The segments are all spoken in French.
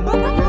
Bye-bye.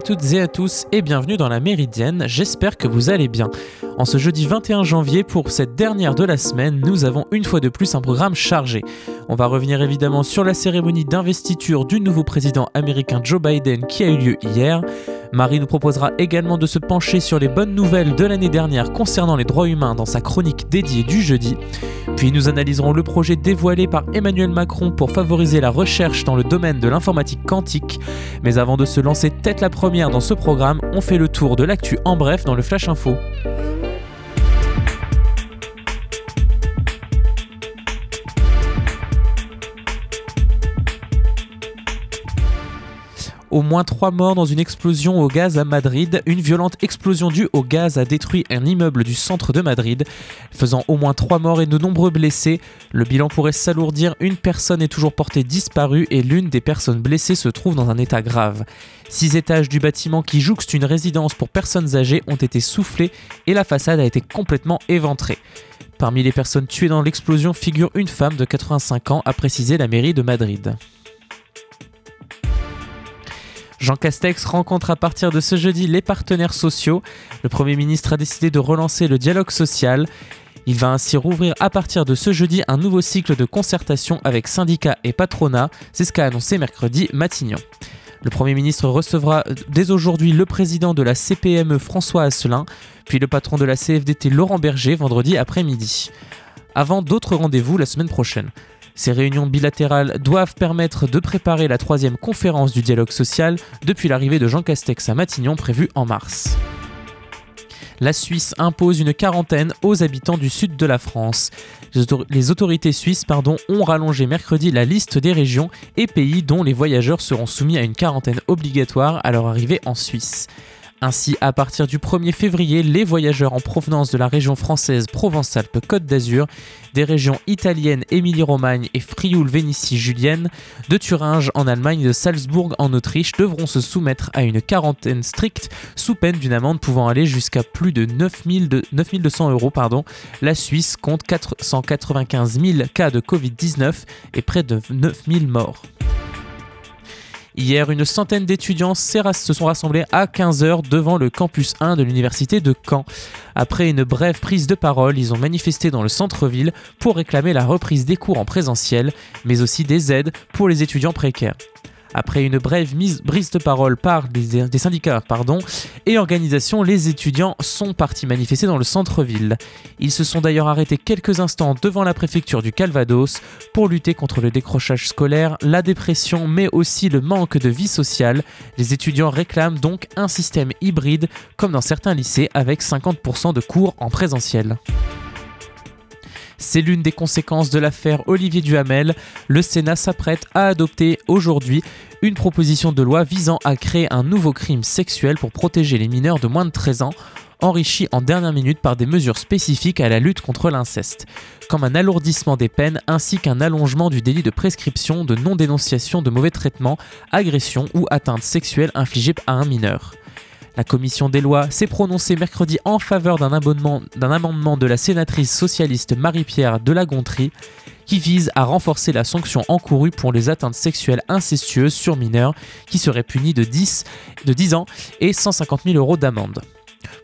À toutes et à tous et bienvenue dans la Méridienne, j'espère que vous allez bien. En ce jeudi 21 janvier, pour cette dernière de la semaine, nous avons une fois de plus un programme chargé. On va revenir évidemment sur la cérémonie d'investiture du nouveau président américain Joe Biden qui a eu lieu hier. Marie nous proposera également de se pencher sur les bonnes nouvelles de l'année dernière concernant les droits humains dans sa chronique dédiée du jeudi. Puis nous analyserons le projet dévoilé par Emmanuel Macron pour favoriser la recherche dans le domaine de l'informatique quantique. Mais avant de se lancer tête la première dans ce programme, on fait le tour de l'actu en bref dans le Flash Info. Au moins trois morts dans une explosion au gaz à Madrid. Une violente explosion due au gaz a détruit un immeuble du centre de Madrid, faisant au moins trois morts et de nombreux blessés. Le bilan pourrait s'alourdir. Une personne est toujours portée disparue et l'une des personnes blessées se trouve dans un état grave. Six étages du bâtiment qui jouxte une résidence pour personnes âgées ont été soufflés et la façade a été complètement éventrée. Parmi les personnes tuées dans l'explosion figure une femme de 85 ans, a précisé la mairie de Madrid. Jean Castex rencontre à partir de ce jeudi les partenaires sociaux. Le Premier ministre a décidé de relancer le dialogue social. Il va ainsi rouvrir à partir de ce jeudi un nouveau cycle de concertation avec syndicats et patronats. C'est ce qu'a annoncé mercredi Matignon. Le Premier ministre recevra dès aujourd'hui le président de la CPME François Asselin, puis le patron de la CFDT Laurent Berger vendredi après-midi. Avant d'autres rendez-vous la semaine prochaine. Ces réunions bilatérales doivent permettre de préparer la troisième conférence du dialogue social depuis l'arrivée de Jean Castex à Matignon prévue en mars. La Suisse impose une quarantaine aux habitants du sud de la France. Les autorités suisses ont rallongé mercredi la liste des régions et pays dont les voyageurs seront soumis à une quarantaine obligatoire à leur arrivée en Suisse. Ainsi, à partir du 1er février, les voyageurs en provenance de la région française Provence-Alpes-Côte d'Azur, des régions italiennes Émilie-Romagne et Frioul-Vénétie-Julienne, de Thuringe en Allemagne et de Salzbourg en Autriche devront se soumettre à une quarantaine stricte sous peine d'une amende pouvant aller jusqu'à plus de 9200 euros. Pardon. La Suisse compte 495 000 cas de Covid-19 et près de 9000 morts. Hier, une centaine d'étudiants se sont rassemblés à 15h devant le campus 1 de l'université de Caen. Après une brève prise de parole, ils ont manifesté dans le centre-ville pour réclamer la reprise des cours en présentiel, mais aussi des aides pour les étudiants précaires. Après une brève mise, brise de parole par des, syndicats et organisations, les étudiants sont partis manifester dans le centre-ville. Ils se sont d'ailleurs arrêtés quelques instants devant la préfecture du Calvados pour lutter contre le décrochage scolaire, la dépression, mais aussi le manque de vie sociale. Les étudiants réclament donc un système hybride, comme dans certains lycées, avec 50% de cours en présentiel. C'est l'une des conséquences de l'affaire Olivier Duhamel. Le Sénat s'apprête à adopter aujourd'hui une proposition de loi visant à créer un nouveau crime sexuel pour protéger les mineurs de moins de 13 ans enrichi en dernière minute par des mesures spécifiques à la lutte contre l'inceste, comme un alourdissement des peines ainsi qu'un allongement du délit de prescription de non-dénonciation de mauvais traitements, agression ou atteinte sexuelle infligée à un mineur. La commission des lois s'est prononcée mercredi en faveur d'un amendement de la sénatrice socialiste Marie-Pierre de la Gontrie qui vise à renforcer la sanction encourue pour les atteintes sexuelles incestueuses sur mineurs qui seraient punies de 10, de 10 ans et 150 000 euros d'amende.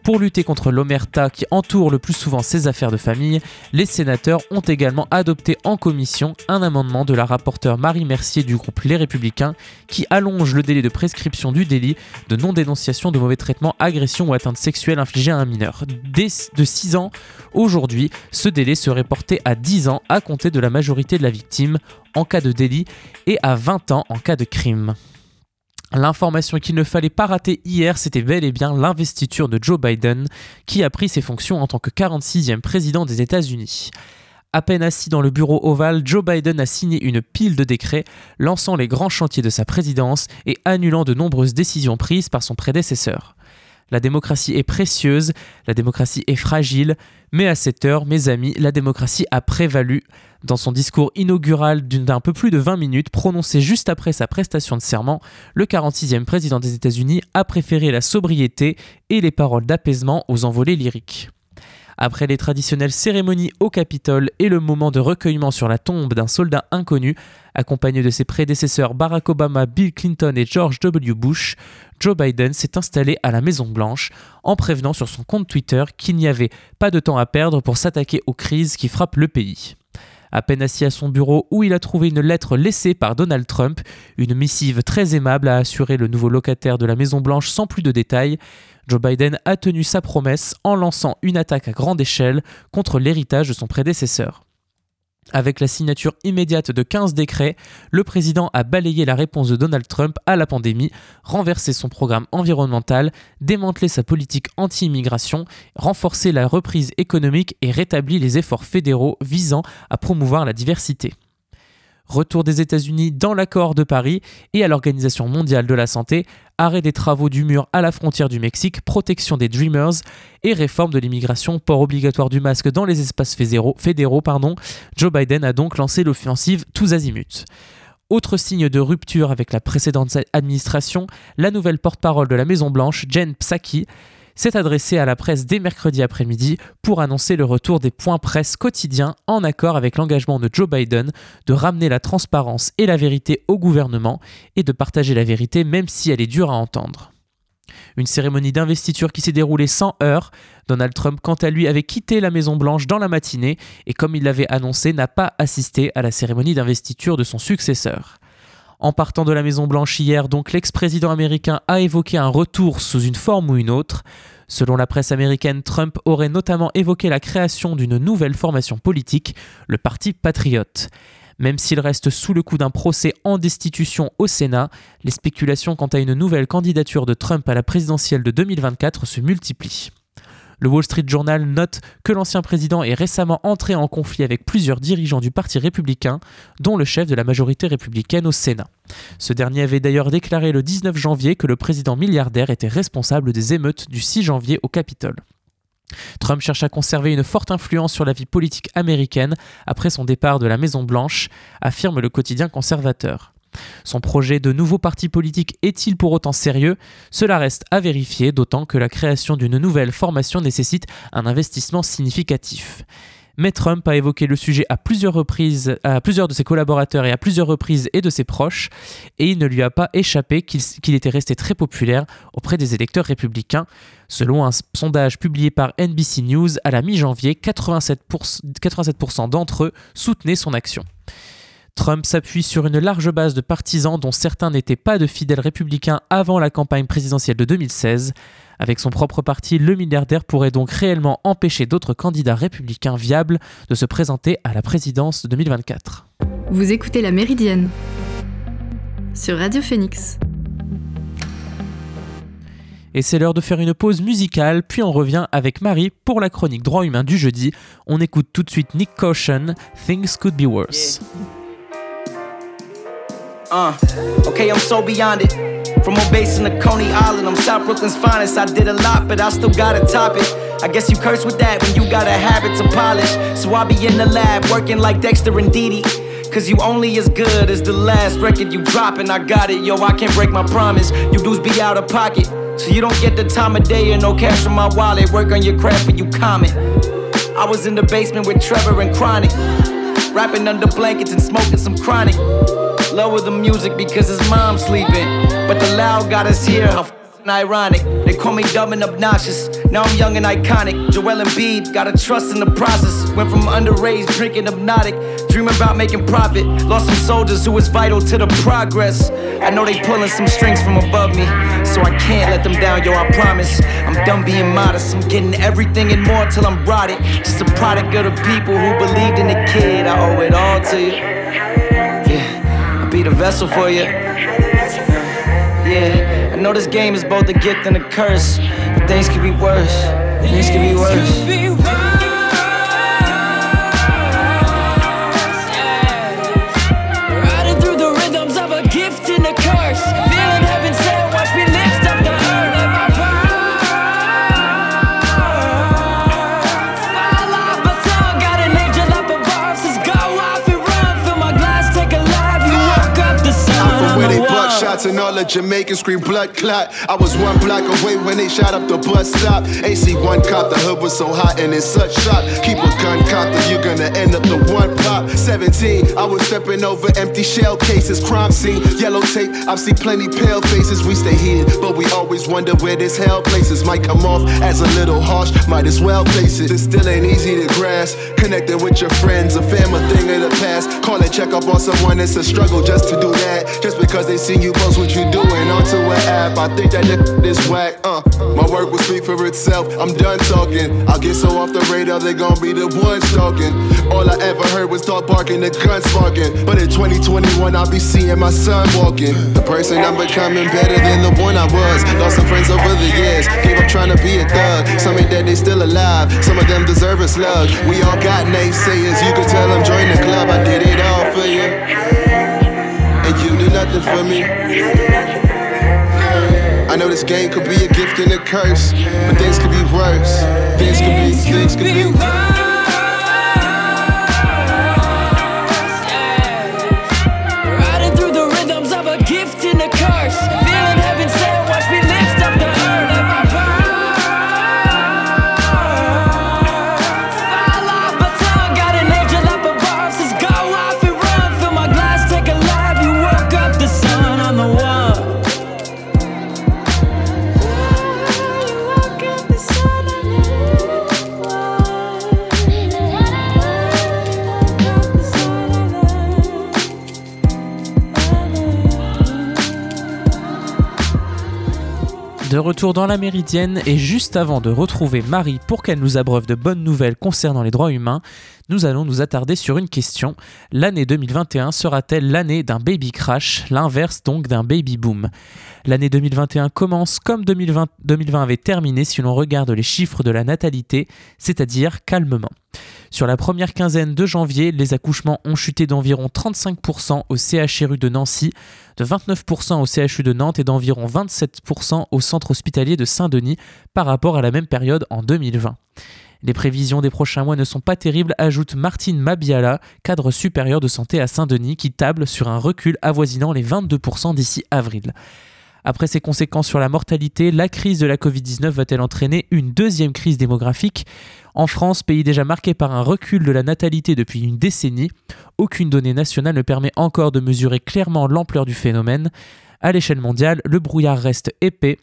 Pour lutter contre l'omerta qui entoure le plus souvent ces affaires de famille, les sénateurs ont également adopté en commission un amendement de la rapporteure Marie Mercier du groupe Les Républicains qui allonge le délai de prescription du délit de non-dénonciation de mauvais traitements, agression ou atteinte sexuelle infligée à un mineur. Dès de 6 ans, aujourd'hui, ce délai serait porté à 10 ans à compter de la majorité de la victime en cas de délit et à 20 ans en cas de crime. L'information qu'il ne fallait pas rater hier, c'était bel et bien l'investiture de Joe Biden, qui a pris ses fonctions en tant que 46e président des États-Unis. À peine assis dans le bureau ovale, Joe Biden a signé une pile de décrets lançant les grands chantiers de sa présidence et annulant de nombreuses décisions prises par son prédécesseur. La démocratie est précieuse, la démocratie est fragile, mais à cette heure, mes amis, la démocratie a prévalu. Dans son discours inaugural d'un peu plus de 20 minutes, prononcé juste après sa prestation de serment, le 46e président des États-Unis a préféré la sobriété et les paroles d'apaisement aux envolées lyriques. Après les traditionnelles cérémonies au Capitole et le moment de recueillement sur la tombe d'un soldat inconnu, accompagné de ses prédécesseurs Barack Obama, Bill Clinton et George W. Bush, Joe Biden s'est installé à la Maison-Blanche en prévenant sur son compte Twitter qu'il n'y avait pas de temps à perdre pour s'attaquer aux crises qui frappent le pays. À peine assis à son bureau où il a trouvé une lettre laissée par Donald Trump, une missive très aimable a assuré le nouveau locataire de la Maison-Blanche sans plus de détails, Joe Biden a tenu sa promesse en lançant une attaque à grande échelle contre l'héritage de son prédécesseur. Avec la signature immédiate de 15 décrets, le président a balayé la réponse de Donald Trump à la pandémie, renversé son programme environnemental, démantelé sa politique anti-immigration, renforcé la reprise économique et rétabli les efforts fédéraux visant à promouvoir la diversité retour des États-Unis dans l'accord de Paris et à l'Organisation mondiale de la santé, arrêt des travaux du mur à la frontière du Mexique, protection des Dreamers et réforme de l'immigration, port obligatoire du masque dans les espaces fédéraux. Joe Biden a donc lancé l'offensive tous azimuts. Autre signe de rupture avec la précédente administration, la nouvelle porte-parole de la Maison-Blanche, Jen Psaki, s'est adressé à la presse dès mercredi après-midi pour annoncer le retour des points presse quotidiens en accord avec l'engagement de Joe Biden de ramener la transparence et la vérité au gouvernement et de partager la vérité même si elle est dure à entendre. Une cérémonie d'investiture qui s'est déroulée sans heurts. Donald Trump, quant à lui, avait quitté la Maison-Blanche dans la matinée et, comme il l'avait annoncé, n'a pas assisté à la cérémonie d'investiture de son successeur. En partant de la Maison-Blanche hier, donc l'ex-président américain a évoqué un retour sous une forme ou une autre. Selon la presse américaine, Trump aurait notamment évoqué la création d'une nouvelle formation politique, le Parti patriote. Même s'il reste sous le coup d'un procès en destitution au Sénat, les spéculations quant à une nouvelle candidature de Trump à la présidentielle de 2024 se multiplient. Le Wall Street Journal note que l'ancien président est récemment entré en conflit avec plusieurs dirigeants du Parti républicain, dont le chef de la majorité républicaine au Sénat. Ce dernier avait d'ailleurs déclaré le 19 janvier que le président milliardaire était responsable des émeutes du 6 janvier au Capitole. Trump cherche à conserver une forte influence sur la vie politique américaine après son départ de la Maison-Blanche, affirme le quotidien conservateur. Son projet de nouveau parti politique est-il pour autant sérieux? Cela reste à vérifier, d'autant que la création d'une nouvelle formation nécessite un investissement significatif. Mais Trump a évoqué le sujet à plusieurs reprises, à plusieurs de ses collaborateurs et à plusieurs reprises et de ses proches, et il ne lui a pas échappé qu'il était resté très populaire auprès des électeurs républicains. Selon un sondage publié par NBC News à la mi-janvier, 87%, 87 d'entre eux soutenaient son action. Trump s'appuie sur une large base de partisans dont certains n'étaient pas de fidèles républicains avant la campagne présidentielle de 2016. Avec son propre parti, le milliardaire pourrait donc réellement empêcher d'autres candidats républicains viables de se présenter à la présidence de 2024. Vous écoutez La Méridienne sur Radio Phoenix. Et c'est l'heure de faire une pause musicale, puis on revient avec Marie pour la chronique droit humain du jeudi. On écoute tout de suite Nick Caution, Things Could Be Worse. Uh, okay, I'm so beyond it. From a base in the Coney Island, I'm South Brooklyn's finest. I did a lot, but I still gotta top it. I guess you curse with that when you got a habit to polish. So I be in the lab working like Dexter and Dee. Cause you only as good as the last record you drop, and I got it, yo. I can't break my promise. You dudes be out of pocket. So you don't get the time of day and no cash from my wallet. Work on your craft when you comment. I was in the basement with Trevor and Chronic, rapping under blankets and smoking some chronic. Lower the music because his mom's sleeping. But the loud got us here. How ironic. They call me dumb and obnoxious. Now I'm young and iconic. Joel Embiid, gotta trust in the process. Went from underage, drinking hypnotic, dreaming about making profit. Lost some soldiers who was vital to the progress. I know they pulling some strings from above me, so I can't let them down, yo. I promise. I'm done being modest. I'm getting everything and more till I'm it. Just a product of the people who believed in the kid. I owe it all to you be the vessel for you. Yeah, I know this game is both a gift and a curse, but things could be worse. Things could be worse. Shots and all the Jamaicans scream blood clot. I was one block away when they shot up the bus stop. AC1 cop, the hood was so hot and in such shock. Keep a gun cocked or you're gonna end up the one pop. 17, I was stepping over empty shell cases, crime scene, yellow tape. I've seen plenty pale faces. We stay heated, but we always wonder where this hell places might come off as a little harsh. Might as well face it. This still ain't easy to grasp. Connecting with your friends, a family thing of the past. Call and check up on someone, it's a struggle just to do that. Just because they seen you post what you're doing onto an app. I think that this whack. Uh, my work will speak for itself. I'm done talking. I'll get so off the radar, they gon' be the ones talking. All I ever heard was dog barking, the guns sparking. But in 2021, I'll be seeing my son walking. The person I'm becoming better than the one I was. Lost some friends over the years. Gave up trying to be a thug. Some ain't dead, they still alive. Some of them deserve a slug. We all got naysayers. You can tell them join the club. I did it all for you. Nothing for me. I know this game could be a gift and a curse, but things could be worse. Things could be, things could be retour dans la Méridienne et juste avant de retrouver Marie pour qu'elle nous abreuve de bonnes nouvelles concernant les droits humains, nous allons nous attarder sur une question. L'année 2021 sera-t-elle l'année d'un baby crash, l'inverse donc d'un baby boom L'année 2021 commence comme 2020, 2020 avait terminé si l'on regarde les chiffres de la natalité, c'est-à-dire calmement. Sur la première quinzaine de janvier, les accouchements ont chuté d'environ 35% au CHRU de Nancy, de 29% au CHU de Nantes et d'environ 27% au centre hospitalier de Saint-Denis par rapport à la même période en 2020. Les prévisions des prochains mois ne sont pas terribles, ajoute Martine Mabiala, cadre supérieur de santé à Saint-Denis, qui table sur un recul avoisinant les 22% d'ici avril. Après ses conséquences sur la mortalité, la crise de la Covid-19 va-t-elle entraîner une deuxième crise démographique? En France, pays déjà marqué par un recul de la natalité depuis une décennie, aucune donnée nationale ne permet encore de mesurer clairement l'ampleur du phénomène. À l'échelle mondiale, le brouillard reste épais.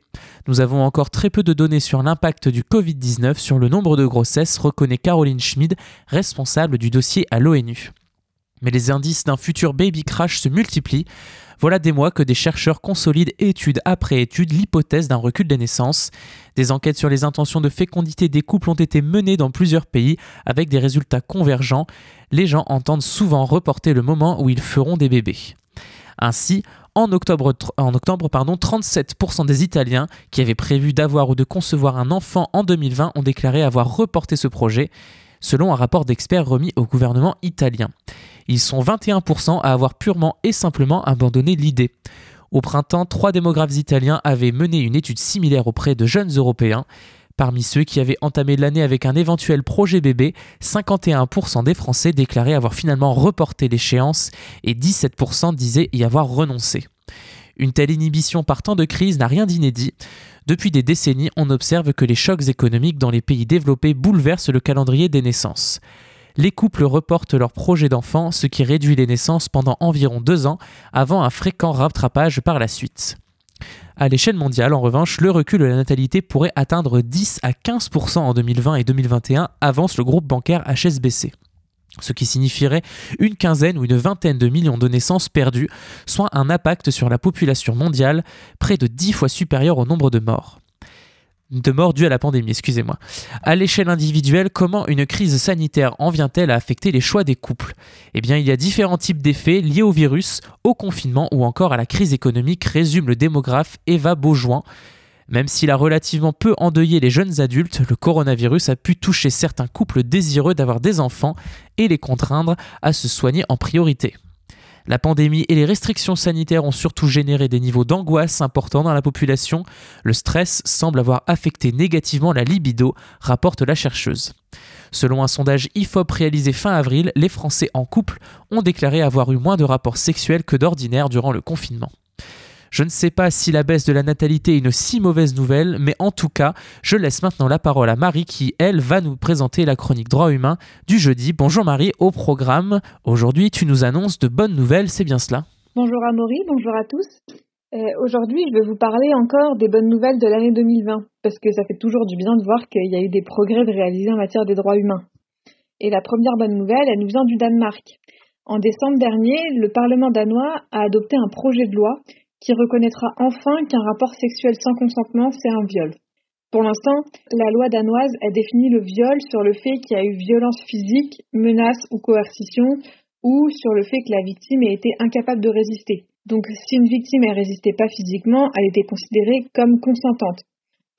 Nous avons encore très peu de données sur l'impact du Covid-19 sur le nombre de grossesses, reconnaît Caroline Schmid, responsable du dossier à l'ONU. Mais les indices d'un futur baby crash se multiplient. Voilà des mois que des chercheurs consolident étude après étude l'hypothèse d'un recul des naissances. Des enquêtes sur les intentions de fécondité des couples ont été menées dans plusieurs pays avec des résultats convergents. Les gens entendent souvent reporter le moment où ils feront des bébés. Ainsi, en octobre, pardon, 37% des Italiens qui avaient prévu d'avoir ou de concevoir un enfant en 2020 ont déclaré avoir reporté ce projet, selon un rapport d'experts remis au gouvernement italien. Ils sont 21% à avoir purement et simplement abandonné l'idée. Au printemps, trois démographes italiens avaient mené une étude similaire auprès de jeunes Européens. Parmi ceux qui avaient entamé l'année avec un éventuel projet bébé, 51% des Français déclaraient avoir finalement reporté l'échéance et 17% disaient y avoir renoncé. Une telle inhibition par temps de crise n'a rien d'inédit. Depuis des décennies, on observe que les chocs économiques dans les pays développés bouleversent le calendrier des naissances les couples reportent leur projet d'enfant, ce qui réduit les naissances pendant environ deux ans, avant un fréquent rattrapage par la suite. À l'échelle mondiale, en revanche, le recul de la natalité pourrait atteindre 10 à 15% en 2020 et 2021, avance le groupe bancaire HSBC. Ce qui signifierait une quinzaine ou une vingtaine de millions de naissances perdues, soit un impact sur la population mondiale près de 10 fois supérieur au nombre de morts de morts dues à la pandémie, excusez-moi. À l'échelle individuelle, comment une crise sanitaire en vient-elle à affecter les choix des couples? Eh bien, il y a différents types d'effets liés au virus, au confinement ou encore à la crise économique, résume le démographe Eva Beaujoin. Même s'il a relativement peu endeuillé les jeunes adultes, le coronavirus a pu toucher certains couples désireux d'avoir des enfants et les contraindre à se soigner en priorité. La pandémie et les restrictions sanitaires ont surtout généré des niveaux d'angoisse importants dans la population. Le stress semble avoir affecté négativement la libido, rapporte la chercheuse. Selon un sondage IFOP réalisé fin avril, les Français en couple ont déclaré avoir eu moins de rapports sexuels que d'ordinaire durant le confinement. Je ne sais pas si la baisse de la natalité est une si mauvaise nouvelle, mais en tout cas, je laisse maintenant la parole à Marie qui, elle, va nous présenter la chronique droit humain du jeudi. Bonjour Marie, au programme. Aujourd'hui, tu nous annonces de bonnes nouvelles, c'est bien cela Bonjour Amaury, bonjour à tous. Euh, aujourd'hui, je vais vous parler encore des bonnes nouvelles de l'année 2020, parce que ça fait toujours du bien de voir qu'il y a eu des progrès de réalisés en matière des droits humains. Et la première bonne nouvelle, elle nous vient du Danemark. En décembre dernier, le Parlement danois a adopté un projet de loi qui reconnaîtra enfin qu'un rapport sexuel sans consentement, c'est un viol. Pour l'instant, la loi danoise a défini le viol sur le fait qu'il y a eu violence physique, menace ou coercition, ou sur le fait que la victime ait été incapable de résister. Donc si une victime ne résistait pas physiquement, elle était considérée comme consentante.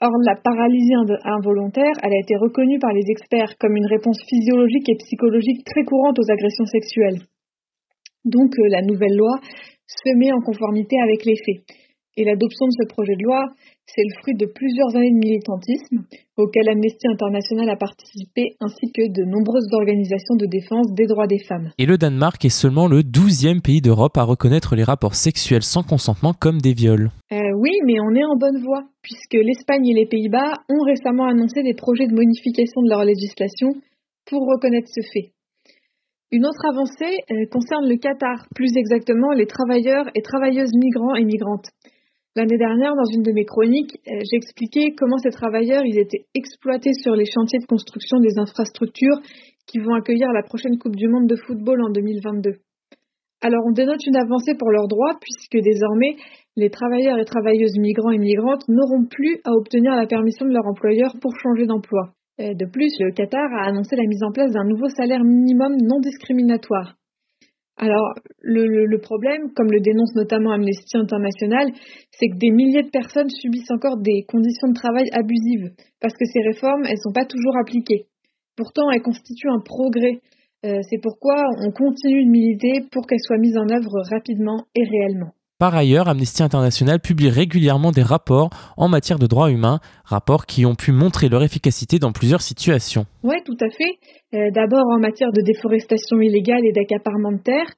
Or, la paralysie involontaire, elle a été reconnue par les experts comme une réponse physiologique et psychologique très courante aux agressions sexuelles. Donc euh, la nouvelle loi se met en conformité avec les faits. Et l'adoption de ce projet de loi, c'est le fruit de plusieurs années de militantisme auquel Amnesty International a participé, ainsi que de nombreuses organisations de défense des droits des femmes. Et le Danemark est seulement le douzième pays d'Europe à reconnaître les rapports sexuels sans consentement comme des viols. Euh, oui, mais on est en bonne voie, puisque l'Espagne et les Pays-Bas ont récemment annoncé des projets de modification de leur législation pour reconnaître ce fait. Une autre avancée euh, concerne le Qatar, plus exactement les travailleurs et travailleuses migrants et migrantes. L'année dernière, dans une de mes chroniques, euh, j'ai expliqué comment ces travailleurs étaient exploités sur les chantiers de construction des infrastructures qui vont accueillir la prochaine Coupe du Monde de football en 2022. Alors on dénote une avancée pour leurs droits puisque désormais les travailleurs et travailleuses migrants et migrantes n'auront plus à obtenir la permission de leur employeur pour changer d'emploi. De plus, le Qatar a annoncé la mise en place d'un nouveau salaire minimum non discriminatoire. Alors, le, problème, comme le dénonce notamment Amnesty International, c'est que des milliers de personnes subissent encore des conditions de travail abusives, parce que ces réformes, elles ne sont pas toujours appliquées. Pourtant, elles constituent un progrès. Euh, c'est pourquoi on continue de militer pour qu'elles soient mises en œuvre rapidement et réellement. Par ailleurs, Amnesty International publie régulièrement des rapports en matière de droits humains, rapports qui ont pu montrer leur efficacité dans plusieurs situations. Oui, tout à fait. Euh, d'abord en matière de déforestation illégale et d'accaparement de terre,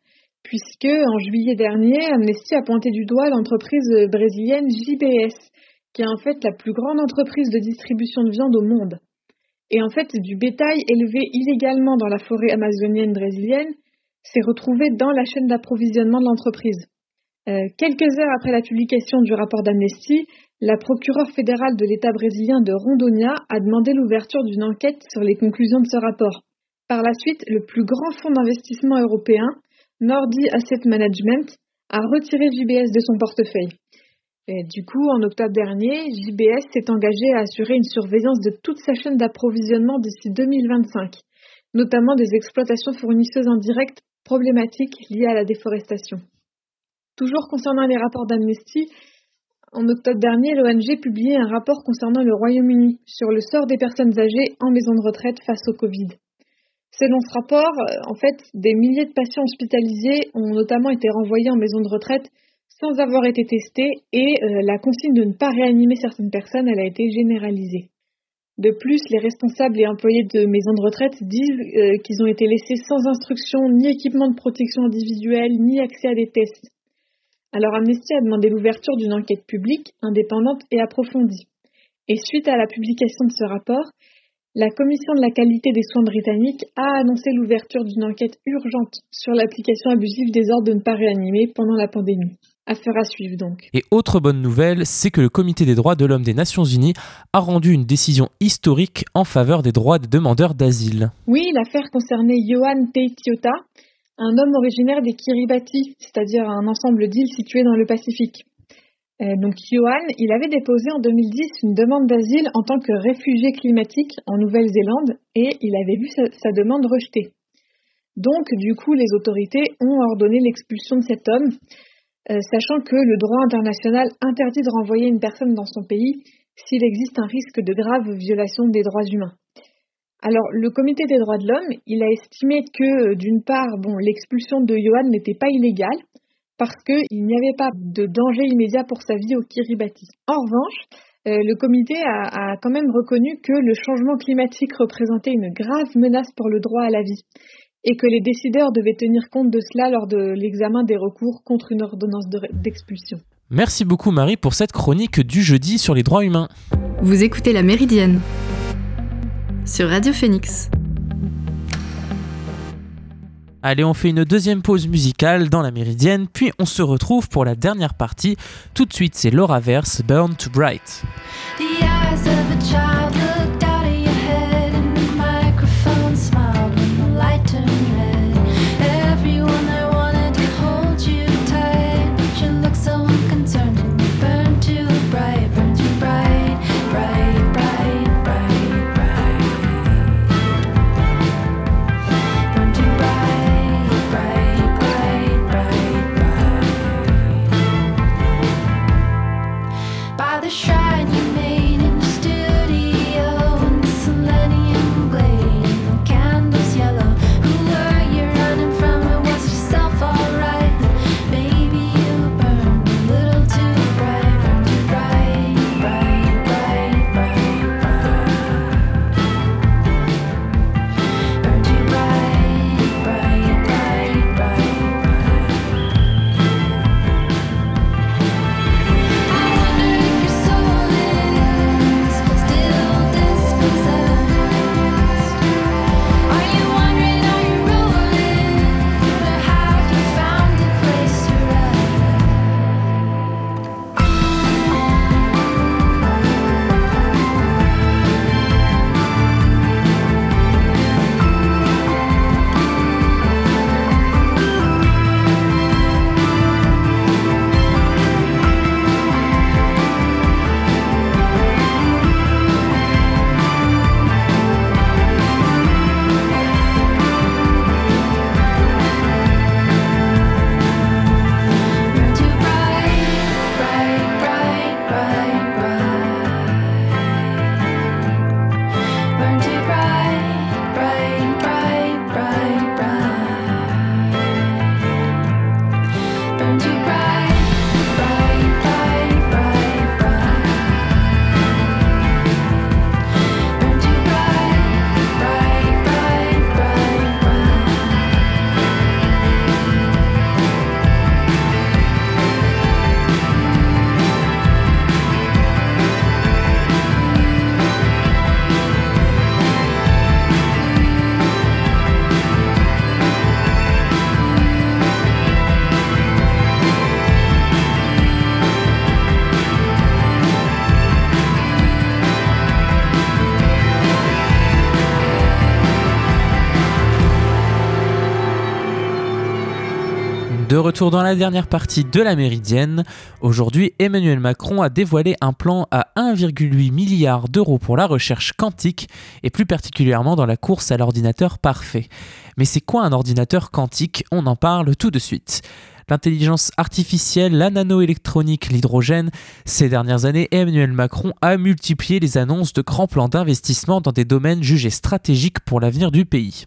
puisque en juillet dernier, Amnesty a pointé du doigt l'entreprise brésilienne JBS, qui est en fait la plus grande entreprise de distribution de viande au monde. Et en fait, du bétail élevé illégalement dans la forêt amazonienne brésilienne s'est retrouvé dans la chaîne d'approvisionnement de l'entreprise. Euh, quelques heures après la publication du rapport d'Amnesty, la procureure fédérale de l'État brésilien de Rondônia a demandé l'ouverture d'une enquête sur les conclusions de ce rapport. Par la suite, le plus grand fonds d'investissement européen, Nordi Asset Management, a retiré JBS de son portefeuille. du coup, en octobre dernier, JBS s'est engagé à assurer une surveillance de toute sa chaîne d'approvisionnement d'ici 2025, notamment des exploitations fournisseuses indirectes problématiques liées à la déforestation. Toujours concernant les rapports d'Amnesty, en octobre dernier, l'ONG publiait un rapport concernant le Royaume-Uni sur le sort des personnes âgées en maison de retraite face au Covid. Selon ce rapport, euh, en fait, des milliers de patients hospitalisés ont notamment été renvoyés en maison de retraite sans avoir été testés et euh, la consigne de ne pas réanimer certaines personnes, elle a été généralisée. De plus, les responsables et employés de maisons de retraite disent euh, qu'ils ont été laissés sans instruction, ni équipement de protection individuelle, ni accès à des tests. Alors Amnesty a demandé l'ouverture d'une enquête publique, indépendante et approfondie. Et suite à la publication de ce rapport, la Commission de la qualité des soins britannique a annoncé l'ouverture d'une enquête urgente sur l'application abusive des ordres de ne pas réanimer pendant la pandémie. Affaire à suivre donc. Et autre bonne nouvelle, c'est que le Comité des droits de l'homme des Nations Unies a rendu une décision historique en faveur des droits des demandeurs d'asile. Oui, l'affaire concernait Johan Teitiota, un homme originaire des Kiribati, c'est-à-dire un ensemble d'îles situées dans le Pacifique. Euh, donc Johan, il avait déposé en 2010 une demande d'asile en tant que réfugié climatique en Nouvelle-Zélande et il avait vu sa, demande rejetée. Donc du coup, les autorités ont ordonné l'expulsion de cet homme, euh, sachant que le droit international interdit de renvoyer une personne dans son pays s'il existe un risque de grave violation des droits humains. Alors, le comité des droits de l'homme, il a estimé que, d'une part, bon, l'expulsion de Johan n'était pas illégale, parce qu'il n'y avait pas de danger immédiat pour sa vie au Kiribati. En revanche, euh, le comité a, a, quand même reconnu que le changement climatique représentait une grave menace pour le droit à la vie et que les décideurs devaient tenir compte de cela lors de l'examen des recours contre une ordonnance d'expulsion. Merci beaucoup Marie pour cette chronique du jeudi sur les droits humains. Vous écoutez La Méridienne sur Radio Phoenix. Allez, on fait une deuxième pause musicale dans la Méridienne, puis on se retrouve pour la dernière partie. Tout de suite, c'est Laura Verse, Burn to Bright. the show. De retour dans la dernière partie de la Méridienne, aujourd'hui Emmanuel Macron a dévoilé un plan à 1,8 milliard d'euros pour la recherche quantique et plus particulièrement dans la course à l'ordinateur parfait. Mais c'est quoi un ordinateur quantique? On en parle tout de suite l'intelligence artificielle, la nanoélectronique, l'hydrogène. Ces dernières années, Emmanuel Macron a multiplié les annonces de grands plans d'investissement dans des domaines jugés stratégiques pour l'avenir du pays.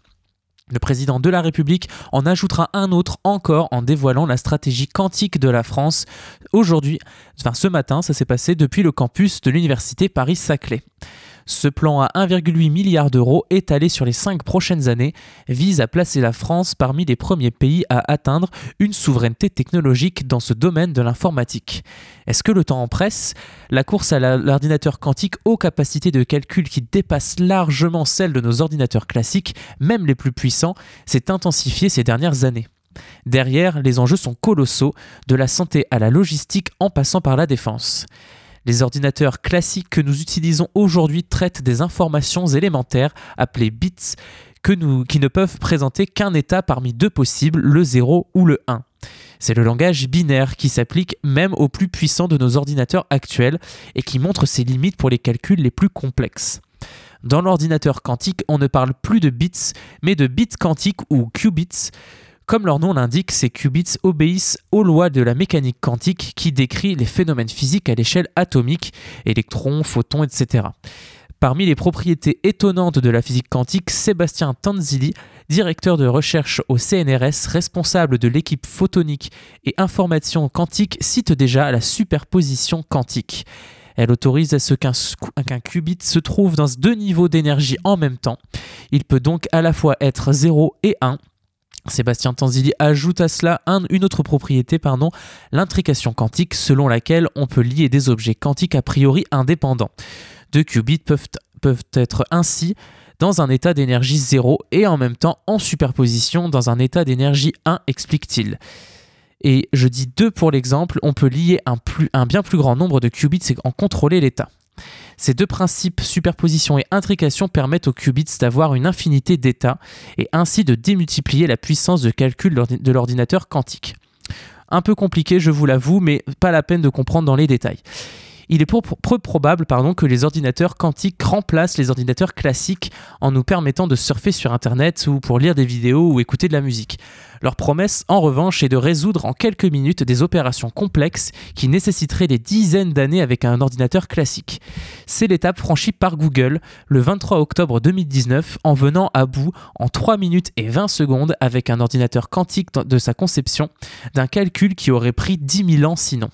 Le président de la République en ajoutera un autre encore en dévoilant la stratégie quantique de la France. Aujourd'hui, enfin ce matin, ça s'est passé depuis le campus de l'université Paris-Saclay. Ce plan à 1,8 milliard d'euros étalé sur les cinq prochaines années vise à placer la France parmi les premiers pays à atteindre une souveraineté technologique dans ce domaine de l'informatique. Est-ce que le temps en presse? La course à l'ordinateur quantique aux capacités de calcul qui dépassent largement celles de nos ordinateurs classiques, même les plus puissants, s'est intensifiée ces dernières années. Derrière, les enjeux sont colossaux, de la santé à la logistique en passant par la défense. Les ordinateurs classiques que nous utilisons aujourd'hui traitent des informations élémentaires appelées bits qui ne peuvent présenter qu'un état parmi deux possibles, le 0 ou le 1. C'est le langage binaire qui s'applique même aux plus puissants de nos ordinateurs actuels et qui montre ses limites pour les calculs les plus complexes. Dans l'ordinateur quantique, on ne parle plus de bits, mais de bits quantiques ou qubits, comme leur nom l'indique, ces qubits obéissent aux lois de la mécanique quantique qui décrit les phénomènes physiques à l'échelle atomique, électrons, photons, etc. Parmi les propriétés étonnantes de la physique quantique, Sébastien Tanzili, directeur de recherche au CNRS, responsable de l'équipe photonique et information quantique, cite déjà la superposition quantique. Elle autorise à ce qu'un qubit se trouve dans deux niveaux d'énergie en même temps. Il peut donc à la fois être 0 et 1, Sébastien Tanzili ajoute à cela une autre propriété, pardon, l'intrication quantique, selon laquelle on peut lier des objets quantiques a priori indépendants. Deux qubits peuvent, être ainsi dans un état d'énergie 0 et en même temps en superposition dans un état d'énergie 1, explique-t-il. Et je dis 2 pour l'exemple, on peut lier un, un bien plus grand nombre de qubits et en contrôler l'état. Ces deux principes, superposition et intrication, permettent aux qubits d'avoir une infinité d'états et ainsi de démultiplier la puissance de calcul de l'ordinateur quantique. Un peu compliqué, je vous l'avoue, mais pas la peine de comprendre dans les détails il est peu probable pardon, que les ordinateurs quantiques remplacent les ordinateurs classiques en nous permettant de surfer sur Internet ou pour lire des vidéos ou écouter de la musique. Leur promesse, en revanche, est de résoudre en quelques minutes des opérations complexes qui nécessiteraient des dizaines d'années avec un ordinateur classique. C'est l'étape franchie par Google le 23 octobre 2019 en venant à bout en 3 minutes et 20 secondes avec un ordinateur quantique de sa conception d'un calcul qui aurait pris 10 000 ans sinon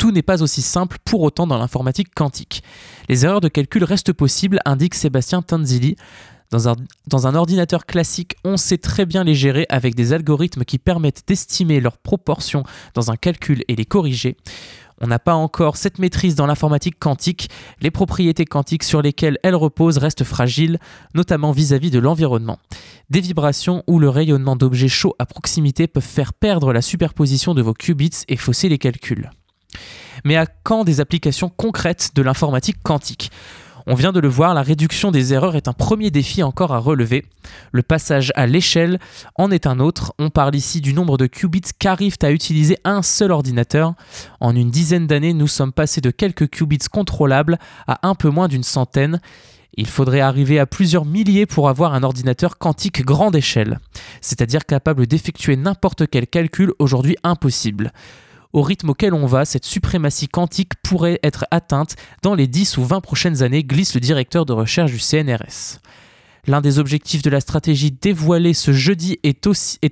tout n'est pas aussi simple pour autant dans l'informatique quantique. Les erreurs de calcul restent possibles, indique Sébastien Tanzili. Dans un, ordinateur classique, on sait très bien les gérer avec des algorithmes qui permettent d'estimer leurs proportions dans un calcul et les corriger. On n'a pas encore cette maîtrise dans l'informatique quantique. Les propriétés quantiques sur lesquelles elle repose restent fragiles, notamment vis-à-vis -vis de l'environnement. Des vibrations ou le rayonnement d'objets chauds à proximité peuvent faire perdre la superposition de vos qubits et fausser les calculs. Mais à quand des applications concrètes de l'informatique quantique on vient de le voir, la réduction des erreurs est un premier défi encore à relever. Le passage à l'échelle en est un autre. On parle ici du nombre de qubits qu'arrive à utiliser un seul ordinateur. En une dizaine d'années, nous sommes passés de quelques qubits contrôlables à un peu moins d'une centaine. Il faudrait arriver à plusieurs milliers pour avoir un ordinateur quantique grande échelle, c'est-à-dire capable d'effectuer n'importe quel calcul aujourd'hui impossible. Au rythme auquel on va, cette suprématie quantique pourrait être atteinte dans les 10 ou 20 prochaines années, glisse le directeur de recherche du CNRS. L'un des objectifs de la stratégie dévoilée ce jeudi est,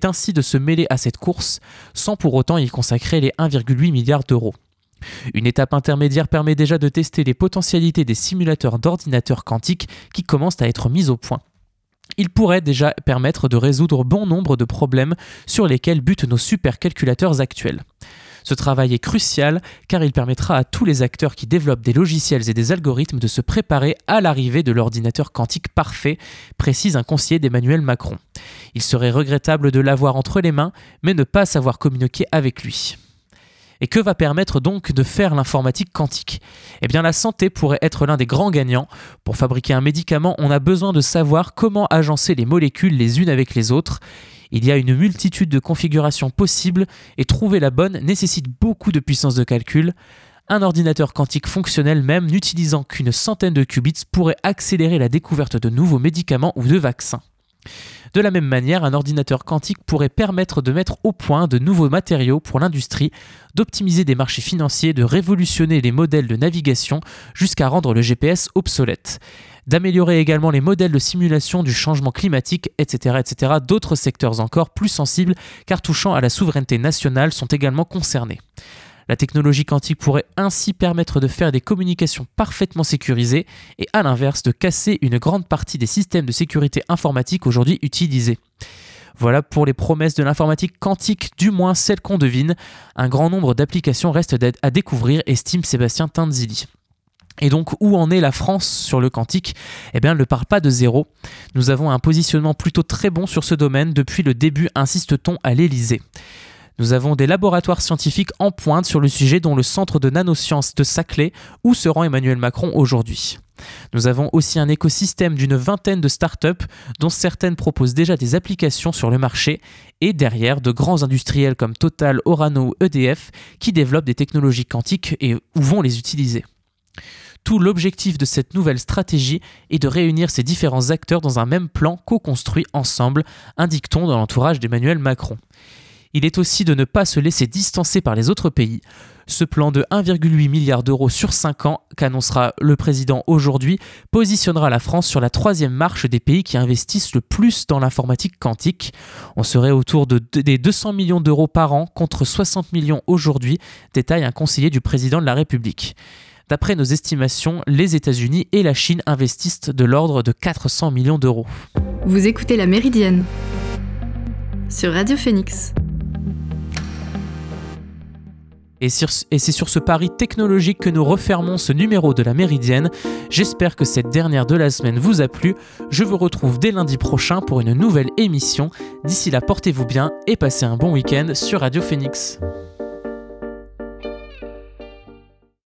ainsi de se mêler à cette course, sans pour autant y consacrer les 1,8 milliard d'euros. Une étape intermédiaire permet déjà de tester les potentialités des simulateurs d'ordinateurs quantiques qui commencent à être mis au point. Il pourrait déjà permettre de résoudre bon nombre de problèmes sur lesquels butent nos supercalculateurs actuels. Ce travail est crucial car il permettra à tous les acteurs qui développent des logiciels et des algorithmes de se préparer à l'arrivée de l'ordinateur quantique parfait, précise un conseiller d'Emmanuel Macron. Il serait regrettable de l'avoir entre les mains, mais ne pas savoir communiquer avec lui. Et que va permettre donc de faire l'informatique quantique? Eh bien la santé pourrait être l'un des grands gagnants. Pour fabriquer un médicament, on a besoin de savoir comment agencer les molécules les unes avec les autres. Il y a une multitude de configurations possibles et trouver la bonne nécessite beaucoup de puissance de calcul. Un ordinateur quantique fonctionnel même n'utilisant qu'une centaine de qubits pourrait accélérer la découverte de nouveaux médicaments ou de vaccins. De la même manière, un ordinateur quantique pourrait permettre de mettre au point de nouveaux matériaux pour l'industrie, d'optimiser des marchés financiers, de révolutionner les modèles de navigation jusqu'à rendre le GPS obsolète d'améliorer également les modèles de simulation du changement climatique, etc. etc. D'autres secteurs encore plus sensibles car touchant à la souveraineté nationale sont également concernés. La technologie quantique pourrait ainsi permettre de faire des communications parfaitement sécurisées et à l'inverse de casser une grande partie des systèmes de sécurité informatique aujourd'hui utilisés. Voilà pour les promesses de l'informatique quantique, du moins celles qu'on devine. Un grand nombre d'applications restent à découvrir, estime Sébastien Tanzili. Et donc, où en est la France sur le quantique? Eh bien, elle ne part pas de zéro. Nous avons un positionnement plutôt très bon sur ce domaine depuis le début, insiste-t-on, à l'Elysée. Nous avons des laboratoires scientifiques en pointe sur le sujet, dont le Centre de nanosciences de Saclay, où se rend Emmanuel Macron aujourd'hui. Nous avons aussi un écosystème d'une vingtaine de startups, dont certaines proposent déjà des applications sur le marché, et derrière de grands industriels comme Total, Orano ou EDF qui développent des technologies quantiques et où vont les utiliser. Tout l'objectif de cette nouvelle stratégie est de réunir ces différents acteurs dans un même plan co-construit ensemble, indique-t-on dans l'entourage d'Emmanuel Macron. Il est aussi de ne pas se laisser distancer par les autres pays. Ce plan de 1,8 milliard d'euros sur 5 ans qu'annoncera le président aujourd'hui positionnera la France sur la troisième marche des pays qui investissent le plus dans l'informatique quantique. On serait autour de, des 200 millions d'euros par an contre 60 millions aujourd'hui, détaille un conseiller du président de la République. D'après nos estimations, les États-Unis et la Chine investissent de l'ordre de 400 millions d'euros. Vous écoutez La Méridienne sur Radio Phoenix. Et, c'est sur ce pari technologique que nous refermons ce numéro de la Méridienne. J'espère que cette dernière de la semaine vous a plu. Je vous retrouve dès lundi prochain pour une nouvelle émission. D'ici là, portez-vous bien et passez un bon week-end sur Radio Phoenix.